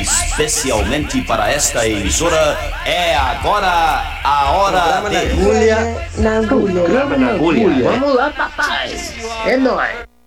Especialmente para esta emissora, é agora a hora de... na agulha. Na agulha. Programa na agulha. Vamos lá, papai. É nóis.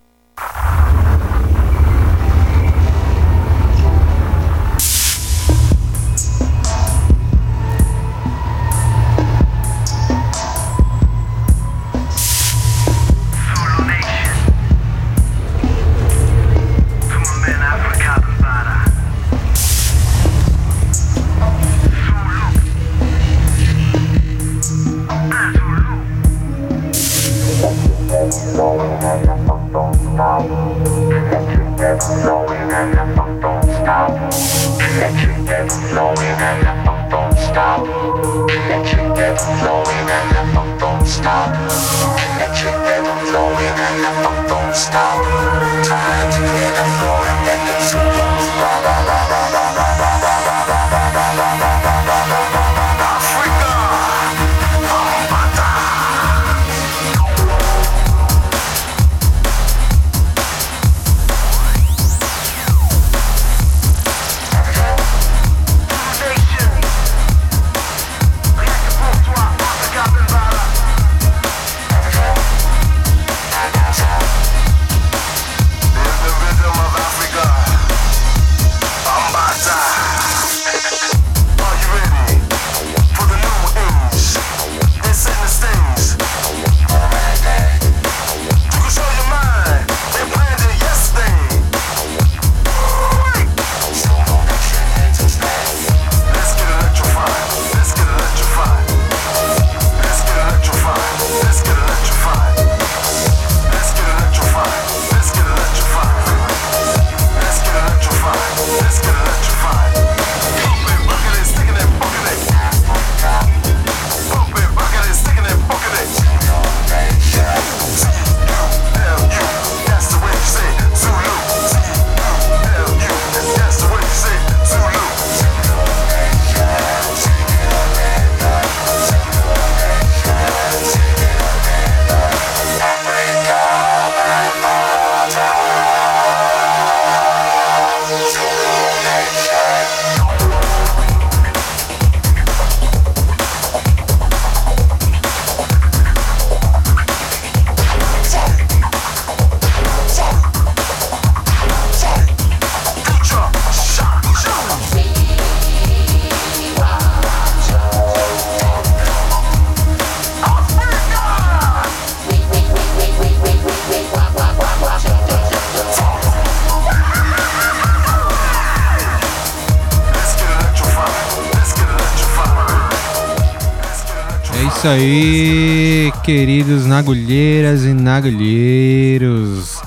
Isso aí, queridos nagulheiras e nagulheiros.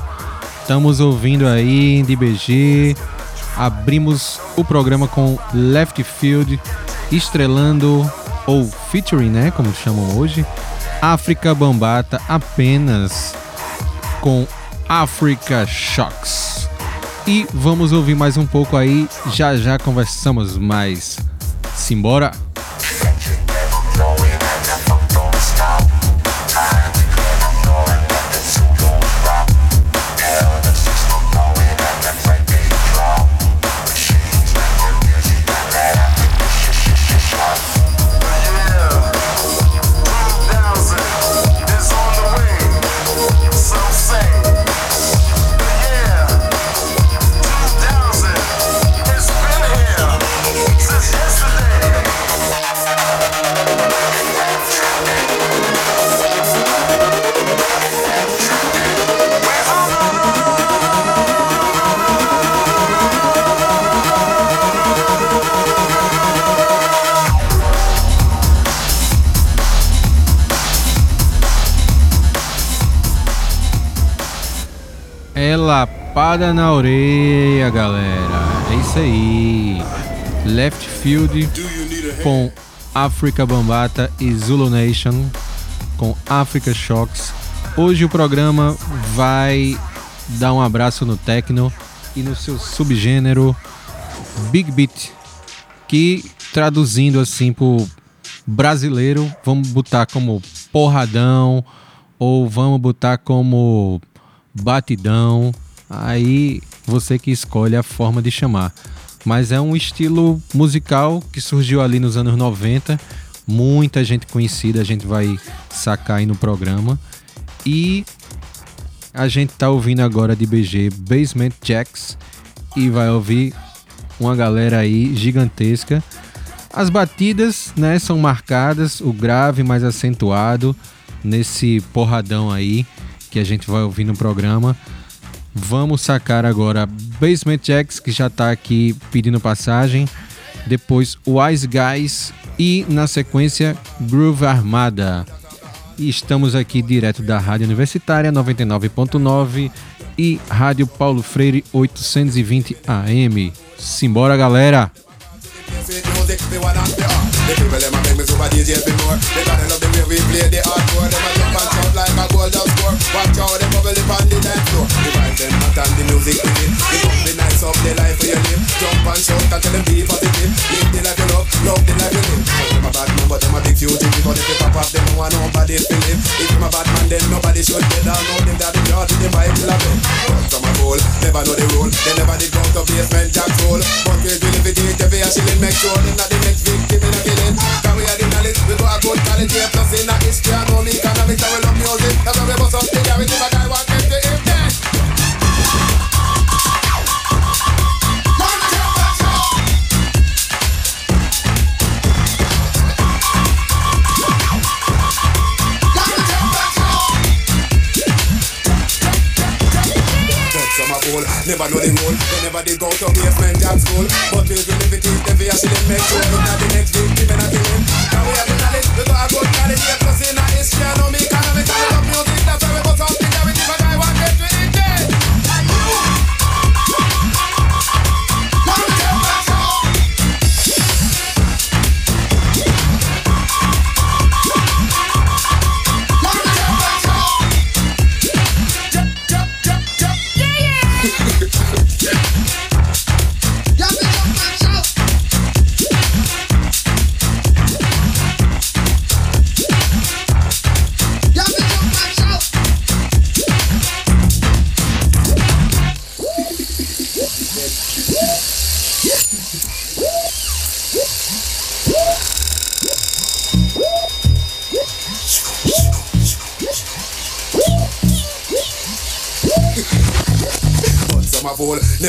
Estamos ouvindo aí em DBG. Abrimos o programa com Left Field, estrelando, ou featuring, né? Como chamam hoje, África Bambata apenas com Africa Shocks. E vamos ouvir mais um pouco aí, já já conversamos mais. Simbora! Lapada na orelha, galera. É isso aí. Left Field com Africa Bambata e Zulu Nation com Africa Shocks. Hoje o programa vai dar um abraço no techno e no seu subgênero Big Beat, que traduzindo assim pro brasileiro, vamos botar como porradão ou vamos botar como batidão. Aí você que escolhe a forma de chamar. Mas é um estilo musical que surgiu ali nos anos 90, muita gente conhecida, a gente vai sacar aí no programa. E a gente tá ouvindo agora de BG Basement Jacks e vai ouvir uma galera aí gigantesca. As batidas, né, são marcadas, o grave mais acentuado nesse porradão aí que a gente vai ouvir no programa. Vamos sacar agora Basement Jacks, que já tá aqui pedindo passagem. Depois Wise Guys e na sequência Groove Armada. E estamos aqui direto da Rádio Universitária 99.9 e Rádio Paulo Freire 820 AM. Simbora, galera! The for They the way the like a goal just score Watch out them bubble up on the dance floor. The vibes them hot and the music it. The company nice up the life for your live Jump and shout and tell them be positive Live. The life you love, love the life you live. Some them a bad man but them a big fugitive But if you pop off them no want nobody to live If them a bad man then nobody should get down. Know them that the yard to the vibe till a bit But some a fool, never know the rule. They never did go to basement jack soul But we will if it is the fear shilling Make sure them not the next victim in a killing. Cause we are the knowledge, we go a good quality? Plus in a history and only economics and we love music That's why we bust up the garage if a guy want them to him dead Never know the rule, they never did go to basement jack school But we will live it the fear, she didn't make sure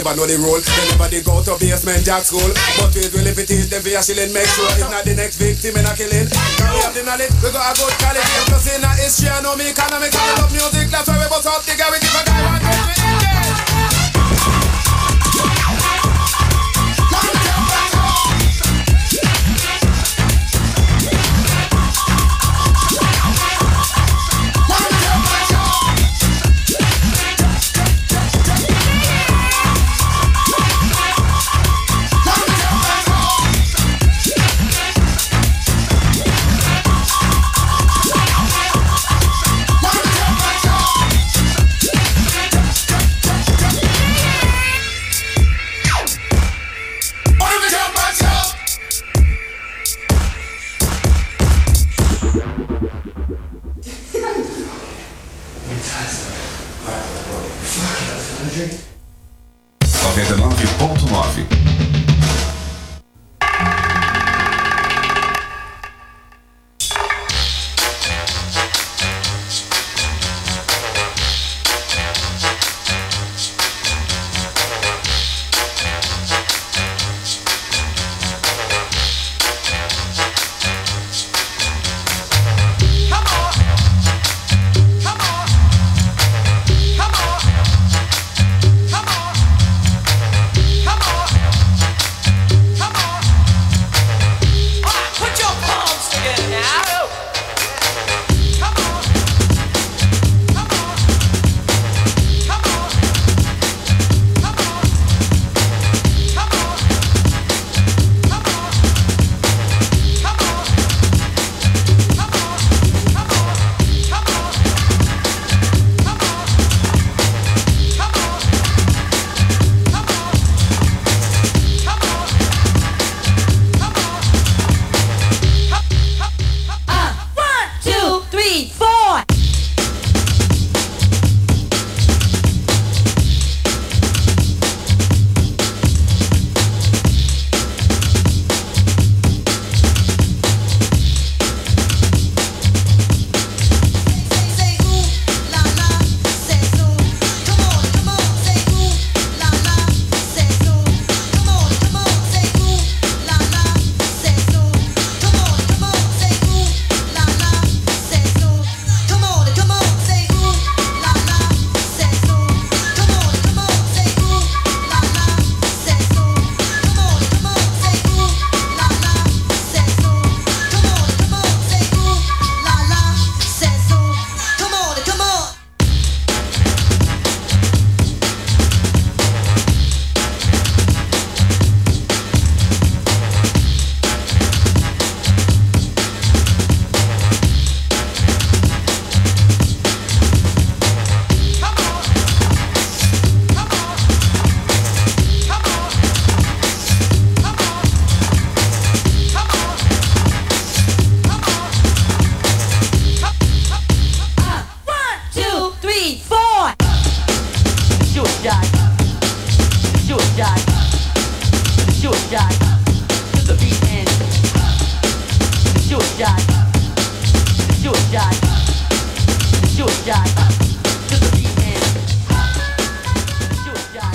Never know the rule. They never did go to basement jack school. But we will if it is the fear shilling. Make sure it's not the next victim in a killing. Can we have the knowledge We got a good quality. Plus in a history I know me economics I love music That's why we bust up the garage If a guy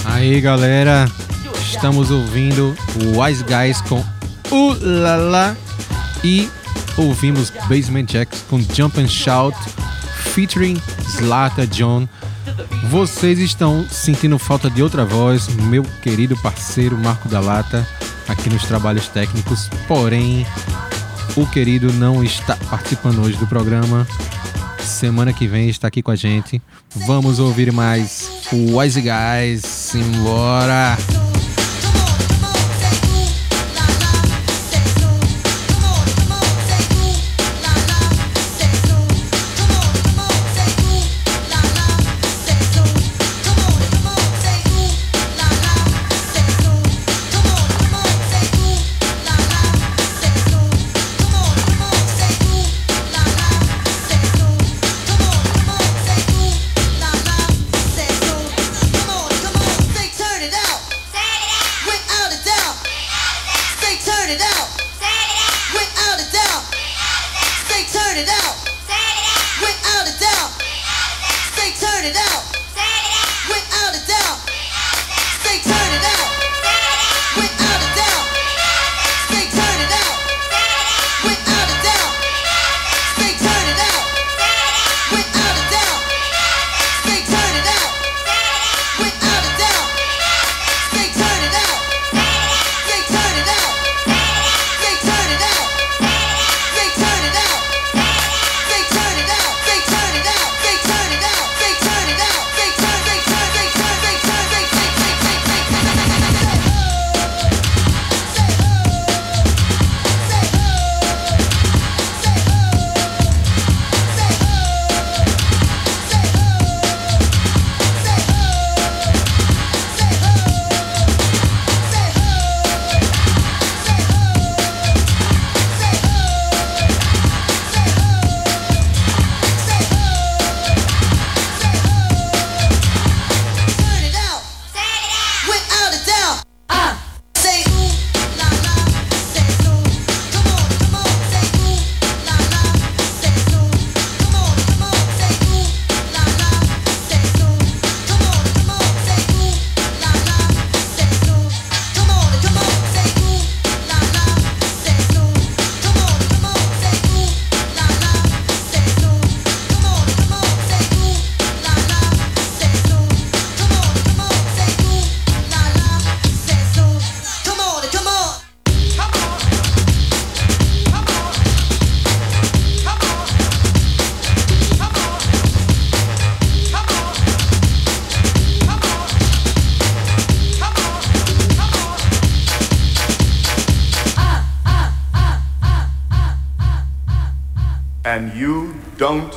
Aí galera, estamos ouvindo Wise Guys com Ulala e ouvimos Basement Jacks com Jump and Shout featuring Slata John. Vocês estão sentindo falta de outra voz, meu querido parceiro Marco da Lata, aqui nos trabalhos técnicos, porém o querido não está participando hoje do programa. Semana que vem está aqui com a gente. Vamos ouvir mais Wise Guys. Simbora!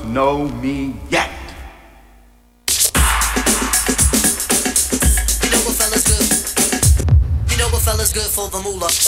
Know me yet. You know what fella's good? You know what fella's good for the moolah?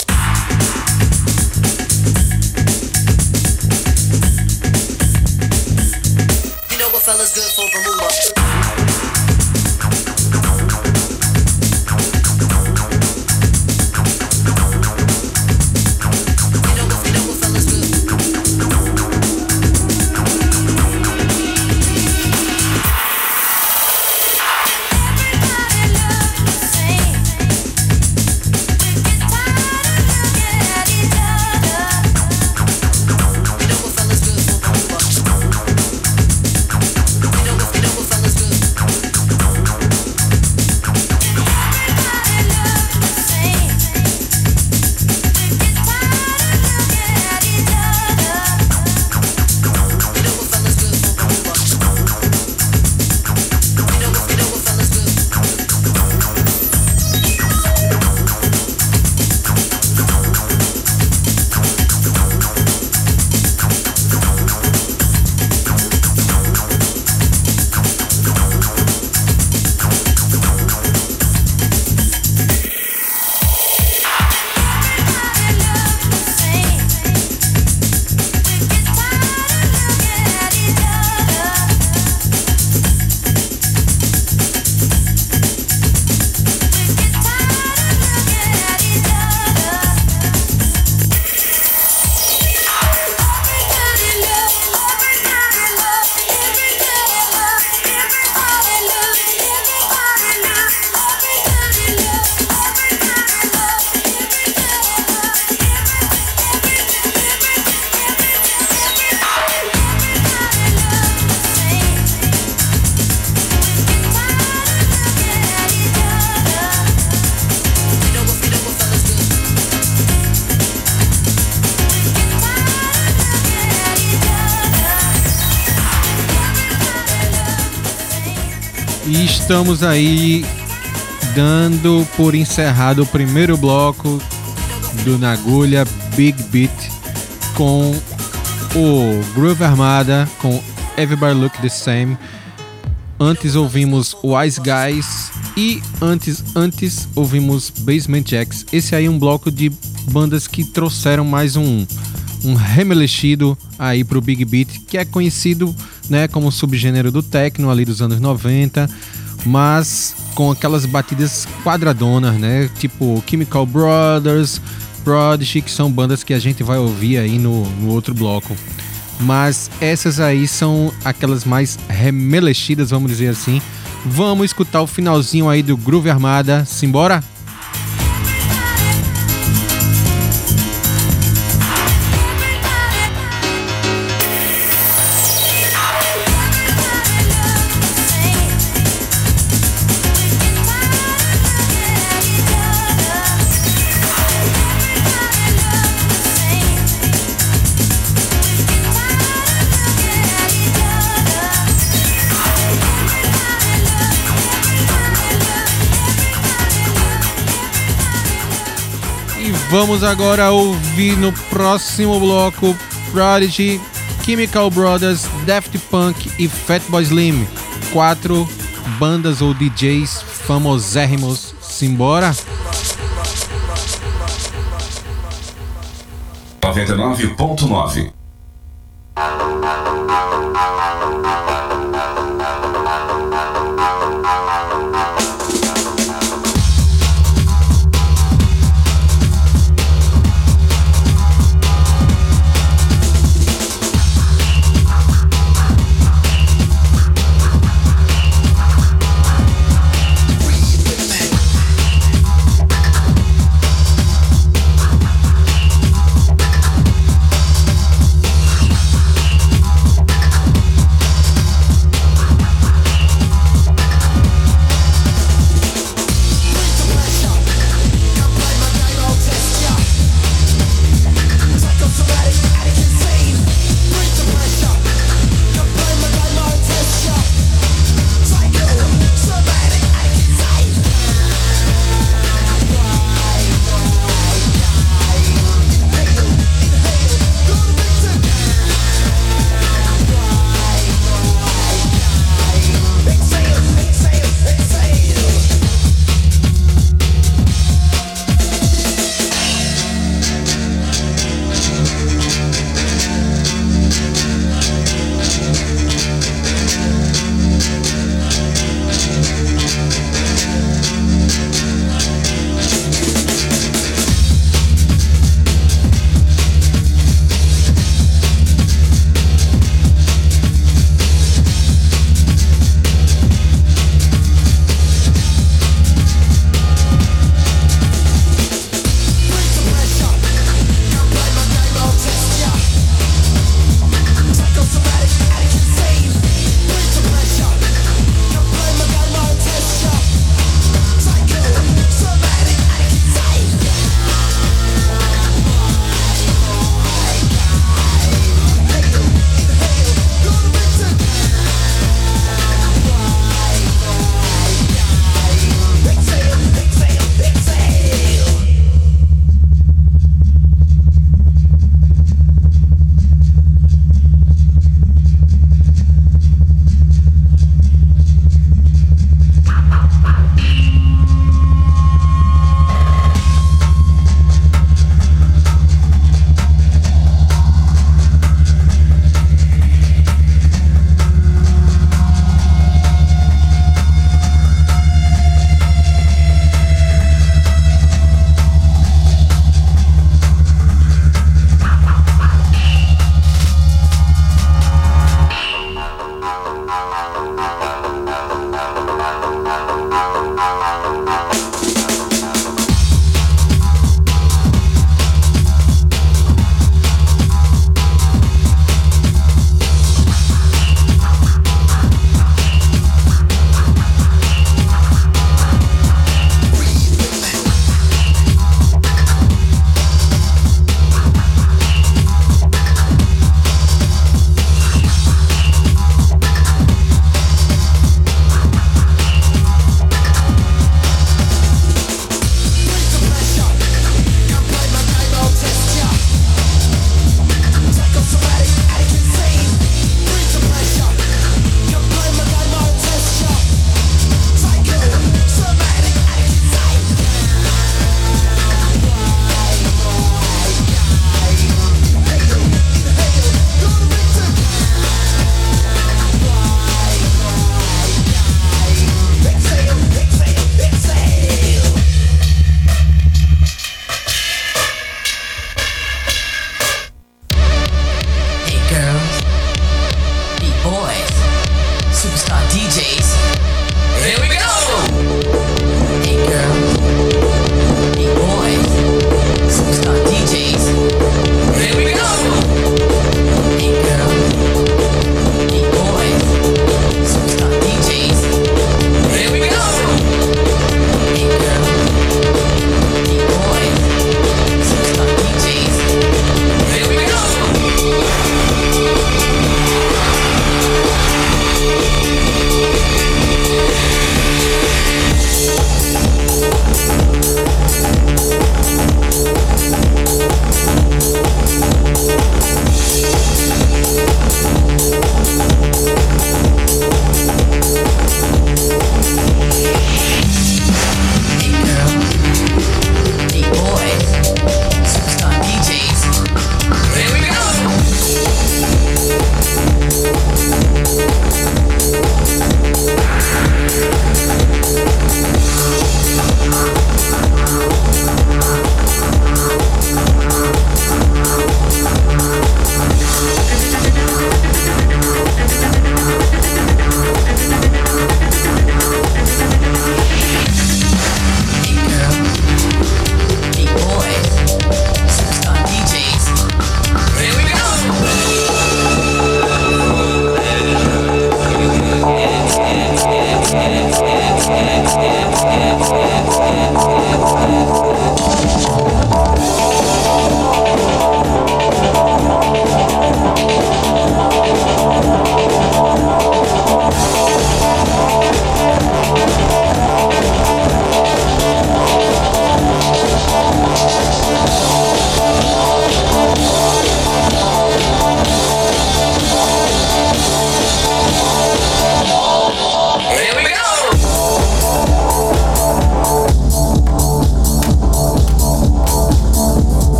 Estamos aí dando por encerrado o primeiro bloco do Nagulha Big Beat com o Groove Armada com Everybody Look the Same. Antes ouvimos Wise Guys e antes antes ouvimos Basement Jacks. Esse aí é um bloco de bandas que trouxeram mais um um remelechido aí pro Big Beat, que é conhecido, né, como subgênero do techno ali dos anos 90, mas com aquelas batidas quadradonas, né, tipo Chemical Brothers, Prodigy, que são bandas que a gente vai ouvir aí no, no outro bloco. Mas essas aí são aquelas mais remelechidas, vamos dizer assim. Vamos escutar o finalzinho aí do Groove Armada. Simbora? Vamos agora ouvir no próximo bloco Prodigy, Chemical Brothers, Daft Punk e Fatboy Slim. Quatro bandas ou DJs famosérrimos. Simbora? 99.9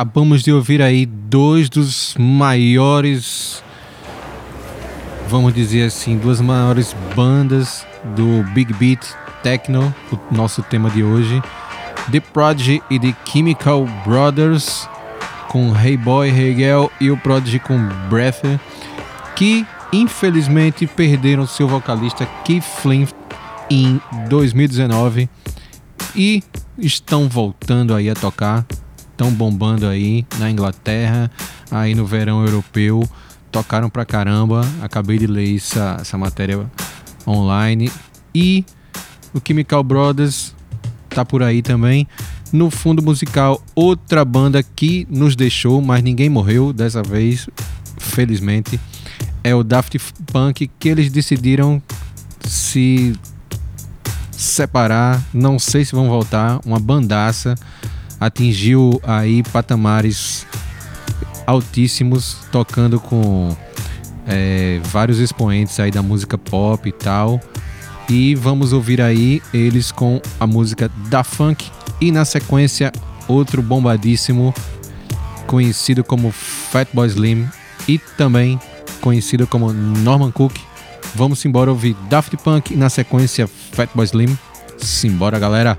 acabamos de ouvir aí dois dos maiores, vamos dizer assim, duas maiores bandas do Big Beat Techno, o nosso tema de hoje. The Prodigy e The Chemical Brothers, com Hey Boy, Hey Girl e o Prodigy com Breath, que infelizmente perderam seu vocalista Keith Flynn em 2019 e estão voltando aí a tocar, estão bombando aí na Inglaterra, aí no verão europeu, tocaram pra caramba. Acabei de ler essa, essa matéria online. E o Chemical Brothers tá por aí também. No fundo musical, outra banda que nos deixou, mas ninguém morreu dessa vez, felizmente, é o Daft Punk, que eles decidiram se separar, não sei se vão voltar, uma bandaça atingiu aí patamares altíssimos, tocando com é, vários expoentes aí da música pop e tal. E vamos ouvir aí eles com a música da Funk e na sequência outro bombadíssimo conhecido como Fatboy Slim e também conhecido como Norman Cook Vamos embora ouvir Daft Punk e na sequência Fatboy Slim. Simbora, galera!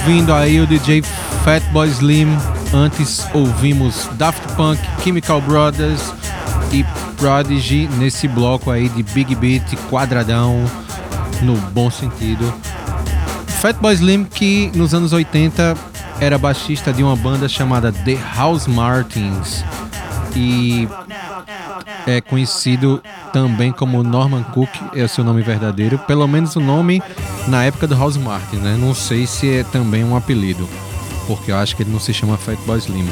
ouvindo aí o DJ Fatboy Slim. Antes ouvimos Daft Punk, Chemical Brothers e Prodigy nesse bloco aí de Big Beat quadradão no bom sentido. Fatboy Slim que nos anos 80 era baixista de uma banda chamada The House Martins e é conhecido também como Norman Cook, é o seu nome verdadeiro, pelo menos o nome na época do House Martin, né? Não sei se é também um apelido, porque eu acho que ele não se chama Fatboy Slim.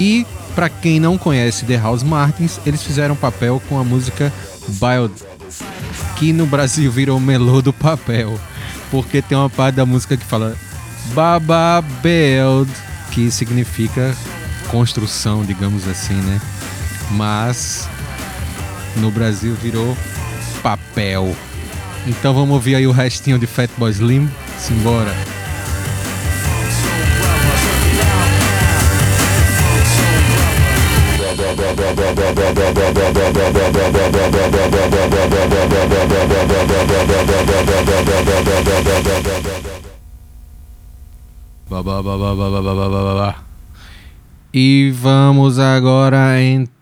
E para quem não conhece The House Martins, eles fizeram papel com a música Bild, que no Brasil virou melô do papel, porque tem uma parte da música que fala Baba Build, que significa construção, digamos assim, né? Mas no Brasil virou papel. Então vamos ouvir aí o restinho de Fatboy Slim. Simbora. E vamos agora entrar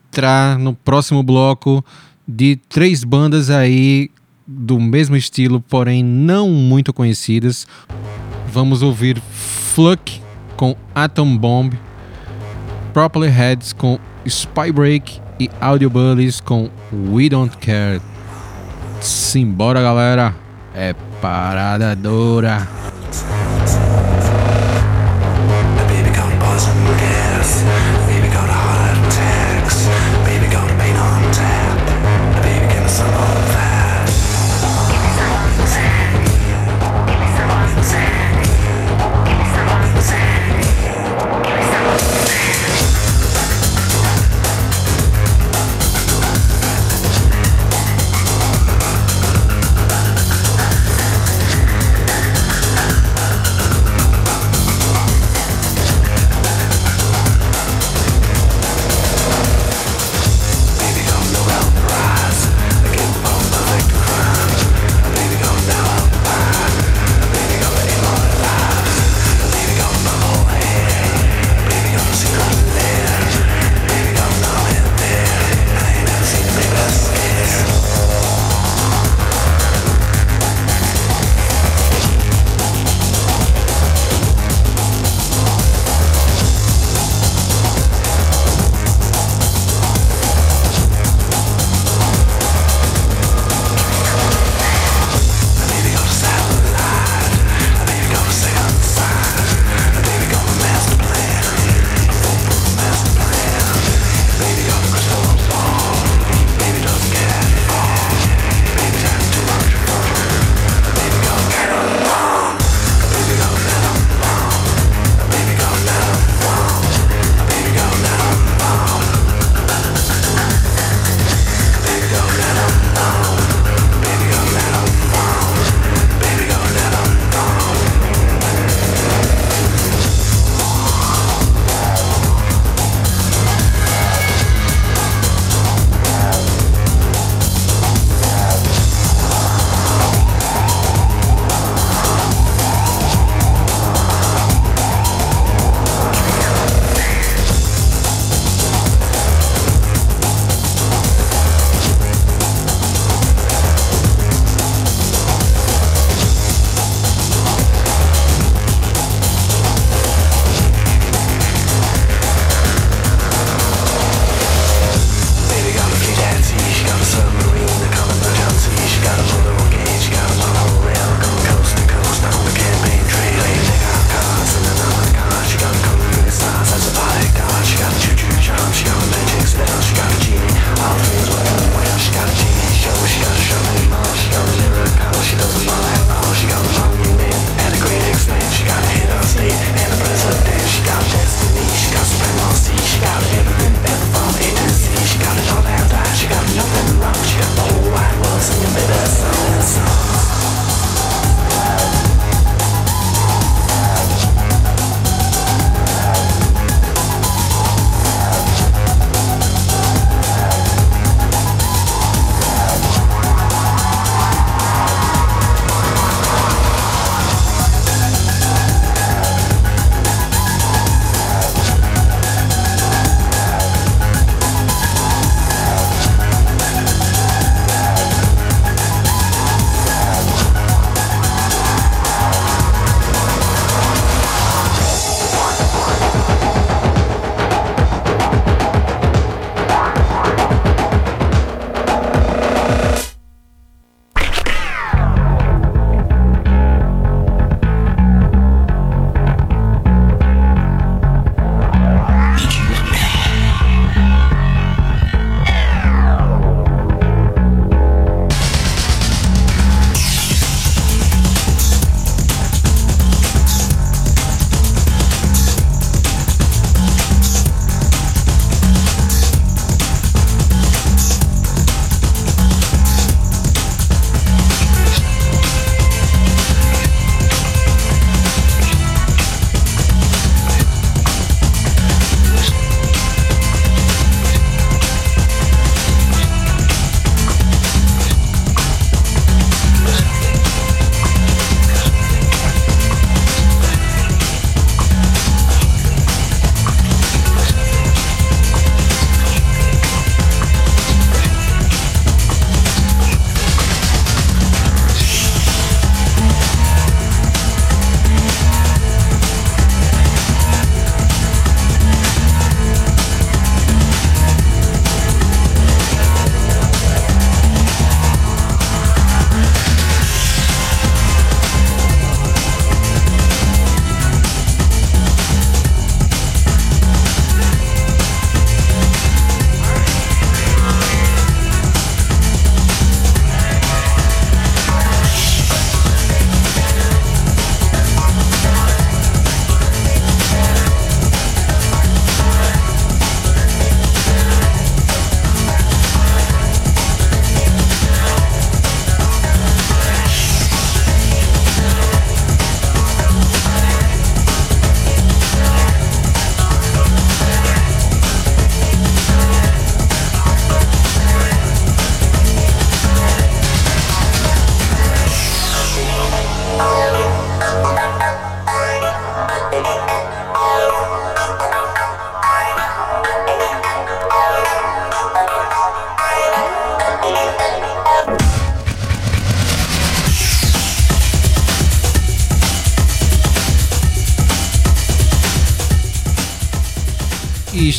no próximo bloco de três bandas aí do mesmo estilo, porém não muito conhecidas. Vamos ouvir Fluck com Atom Bomb, Properly Heads com Spy Break e Audio Bullies com We Don't Care. Simbora, galera! É parada dura!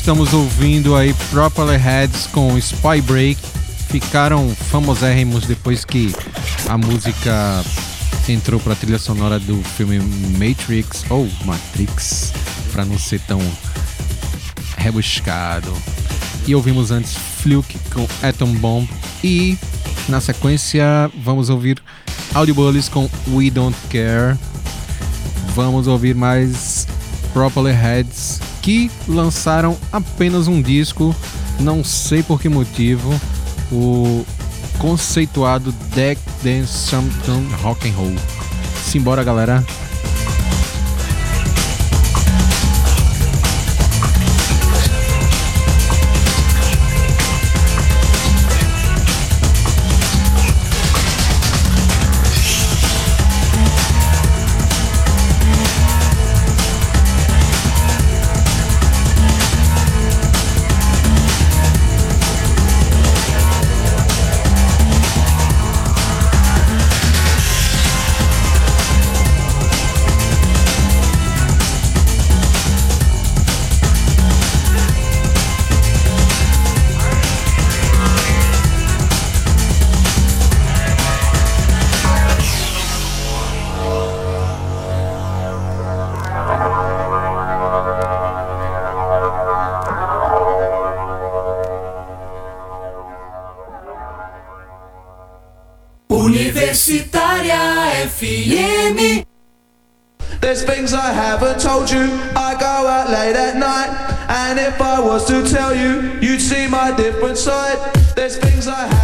Estamos ouvindo aí Properly Heads com Spy Break. Ficaram famosérrimos depois que a música entrou para a trilha sonora do filme Matrix ou Matrix, para não ser tão rebuscado. E ouvimos antes Fluke com Atom Bomb e na sequência vamos ouvir Audibles com We Don't Care. Vamos ouvir mais Properly Heads que lançaram apenas um disco, não sei por que motivo, o conceituado Deck Dance Something Rock and Roll. Simbora, galera. You. I go out late at night, and if I was to tell you, you'd see my different side. There's things I haven't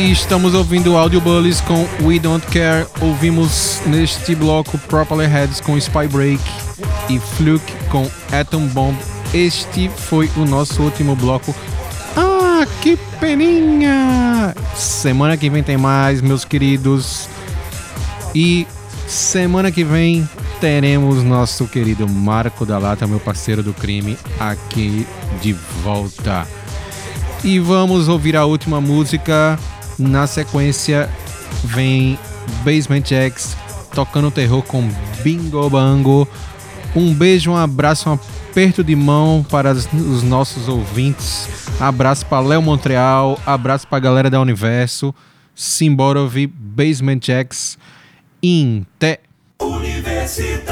E estamos ouvindo Audio Bullies com We Don't Care. Ouvimos neste bloco Properly Heads com Spy Break e Fluke com Atom Bomb. Este foi o nosso último bloco. Ah, que peninha! Semana que vem tem mais, meus queridos. E semana que vem teremos nosso querido Marco da Lata, meu parceiro do crime, aqui de volta. E vamos ouvir a última música. Na sequência vem Basement Jacks tocando terror com Bingo Bango. Um beijo, um abraço, um aperto de mão para os nossos ouvintes. Abraço para Léo Montreal, abraço para a galera da Universo. Simbora ouvir Basement Jacks em Té. Basement